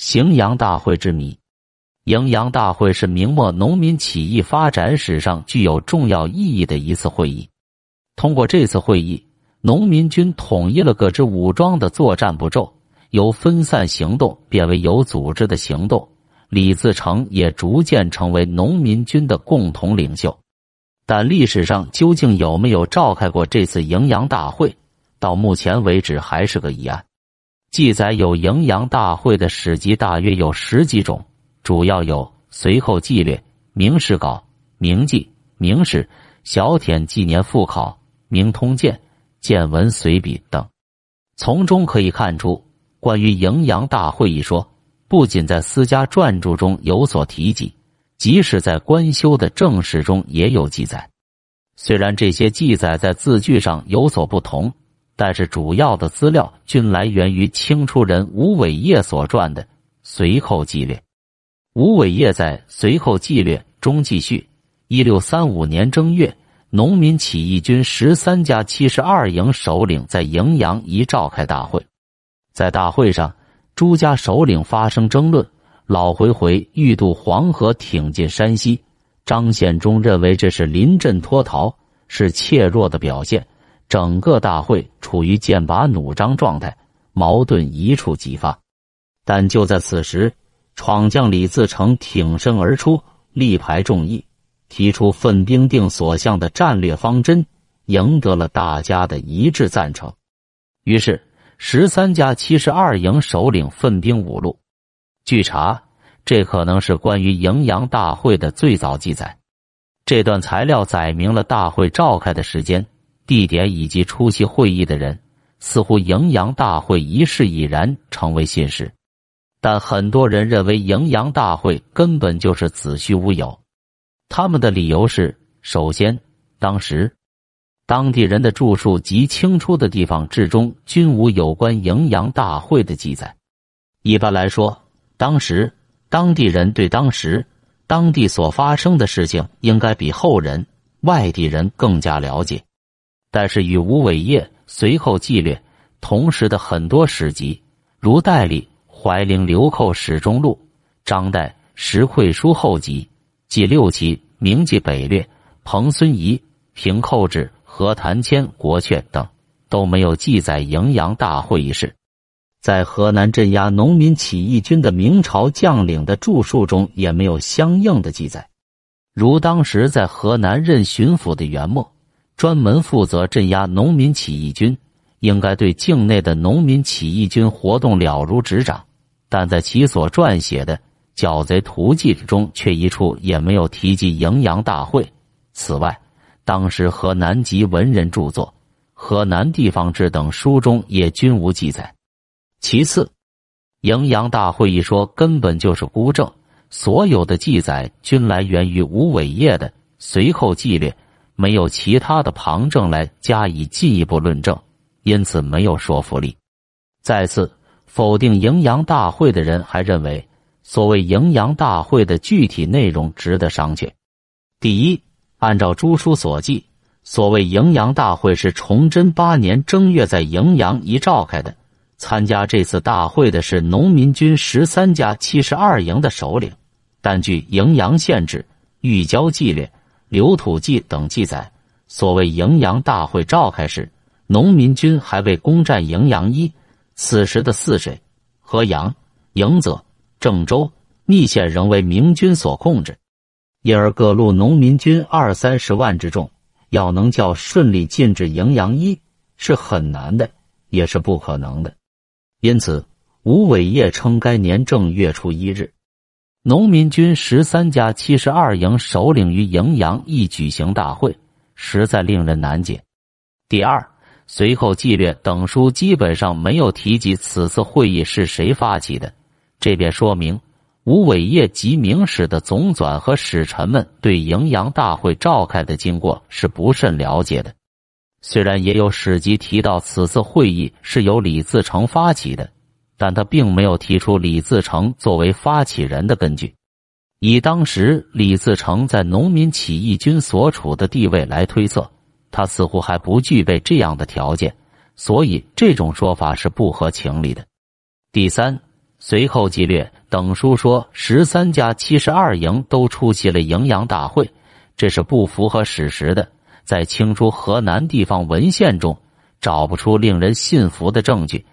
荥阳大会之谜。荥阳大会是明末农民起义发展史上具有重要意义的一次会议。通过这次会议，农民军统一了各支武装的作战步骤，由分散行动变为有组织的行动。李自成也逐渐成为农民军的共同领袖。但历史上究竟有没有召开过这次荥阳大会，到目前为止还是个疑案。记载有荥阳大会的史籍大约有十几种。主要有《随后纪略》《明史稿》《明记》《明史》《小舔纪年复考》《明通鉴》《见闻随笔》等。从中可以看出，关于荥阳大会一说，不仅在私家传著中有所提及，即使在官修的正史中也有记载。虽然这些记载在字句上有所不同，但是主要的资料均来源于清初人吴伟业所撰的《随后纪略》。吴伟业在《随后纪略》中记叙：一六三五年正月，农民起义军十三家七十二营首领在荥阳一召开大会。在大会上，朱家首领发生争论。老回回欲渡黄河，挺进山西。张献忠认为这是临阵脱逃，是怯弱的表现。整个大会处于剑拔弩张状态，矛盾一触即发。但就在此时。闯将李自成挺身而出，力排众议，提出分兵定所向的战略方针，赢得了大家的一致赞成。于是，十三家七十二营首领分兵五路。据查，这可能是关于荥阳大会的最早记载。这段材料载明了大会召开的时间、地点以及出席会议的人，似乎荥阳大会一事已然成为信实。但很多人认为荥阳大会根本就是子虚乌有，他们的理由是：首先，当时当地人的著述及清初的地方志中均无有关荥阳大会的记载。一般来说，当时当地人对当时当地所发生的事情应该比后人外地人更加了解。但是与吴伟业随后纪略同时的很多史籍，如戴笠。怀陵流寇史中录、张岱石会书后集、记六旗明记北略、彭孙仪平寇志何谭谦国阙等都没有记载荥阳大会一事。在河南镇压农民起义军的明朝将领的著述中也没有相应的记载。如当时在河南任巡抚的袁默，专门负责镇压农民起义军，应该对境内的农民起义军活动了如指掌。但在其所撰写的《剿贼图记》之中，却一处也没有提及荥阳大会。此外，当时河南籍文人著作《河南地方志》等书中也均无记载。其次，荥阳大会一说根本就是孤证，所有的记载均来源于吴伟业的《随后纪略》，没有其他的旁证来加以进一步论证，因此没有说服力。再次。否定荥阳大会的人还认为，所谓荥阳大会的具体内容值得商榷。第一，按照朱书所记，所谓荥阳大会是崇祯八年正月在荥阳一召开的。参加这次大会的是农民军十三家七十二营的首领，但据《荥阳县志》《玉交纪略》《刘土记》等记载，所谓荥阳大会召开时，农民军还未攻占荥阳一。此时的泗水、河阳、迎泽、郑州、密县仍为明军所控制，因而各路农民军二三十万之众，要能叫顺利进至荥阳一是很难的，也是不可能的。因此，吴伟业称该年正月初一日，农民军十三家七十二营首领于荥阳一举行大会，实在令人难解。第二。随后纪略等书基本上没有提及此次会议是谁发起的，这便说明吴伟业及明史的总纂和使臣们对荥阳大会召开的经过是不甚了解的。虽然也有史籍提到此次会议是由李自成发起的，但他并没有提出李自成作为发起人的根据。以当时李自成在农民起义军所处的地位来推测。他似乎还不具备这样的条件，所以这种说法是不合情理的。第三，随后纪略等书说，十三家七十二营都出席了营阳大会，这是不符合史实的。在清初河南地方文献中，找不出令人信服的证据。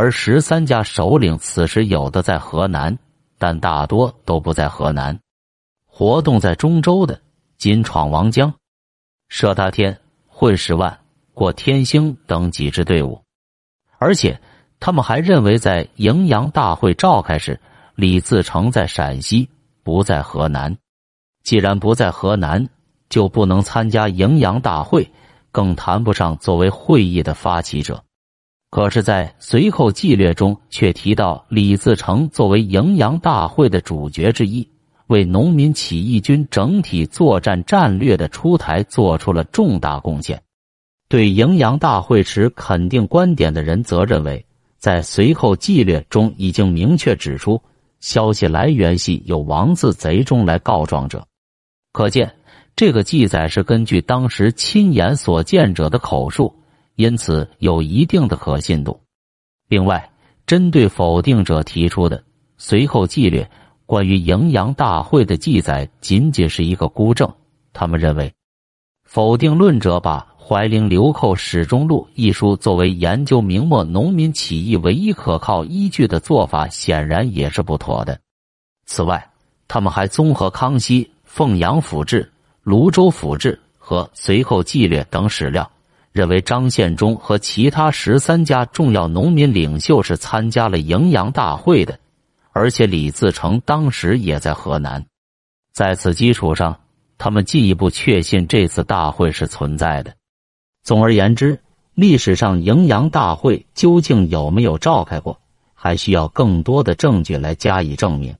而十三家首领此时有的在河南，但大多都不在河南，活动在中州的，仅闯王江、射大天、混十万、过天星等几支队伍，而且。他们还认为，在迎阳大会召开时，李自成在陕西，不在河南。既然不在河南，就不能参加迎阳大会，更谈不上作为会议的发起者。可是，在随后纪略中却提到，李自成作为迎阳大会的主角之一，为农民起义军整体作战战略的出台做出了重大贡献。对迎阳大会持肯定观点的人则认为。在随后纪略中已经明确指出，消息来源系有王字贼中来告状者，可见这个记载是根据当时亲眼所见者的口述，因此有一定的可信度。另外，针对否定者提出的随后纪略关于迎阳大会的记载仅仅是一个孤证，他们认为，否定论者把。怀陵流寇始终录一书作为研究明末农民起义唯一可靠依据的做法，显然也是不妥的。此外，他们还综合康熙、凤阳府志、泸州府志和随后纪略等史料，认为张献忠和其他十三家重要农民领袖是参加了迎阳大会的，而且李自成当时也在河南。在此基础上，他们进一步确信这次大会是存在的。总而言之，历史上迎阳大会究竟有没有召开过，还需要更多的证据来加以证明。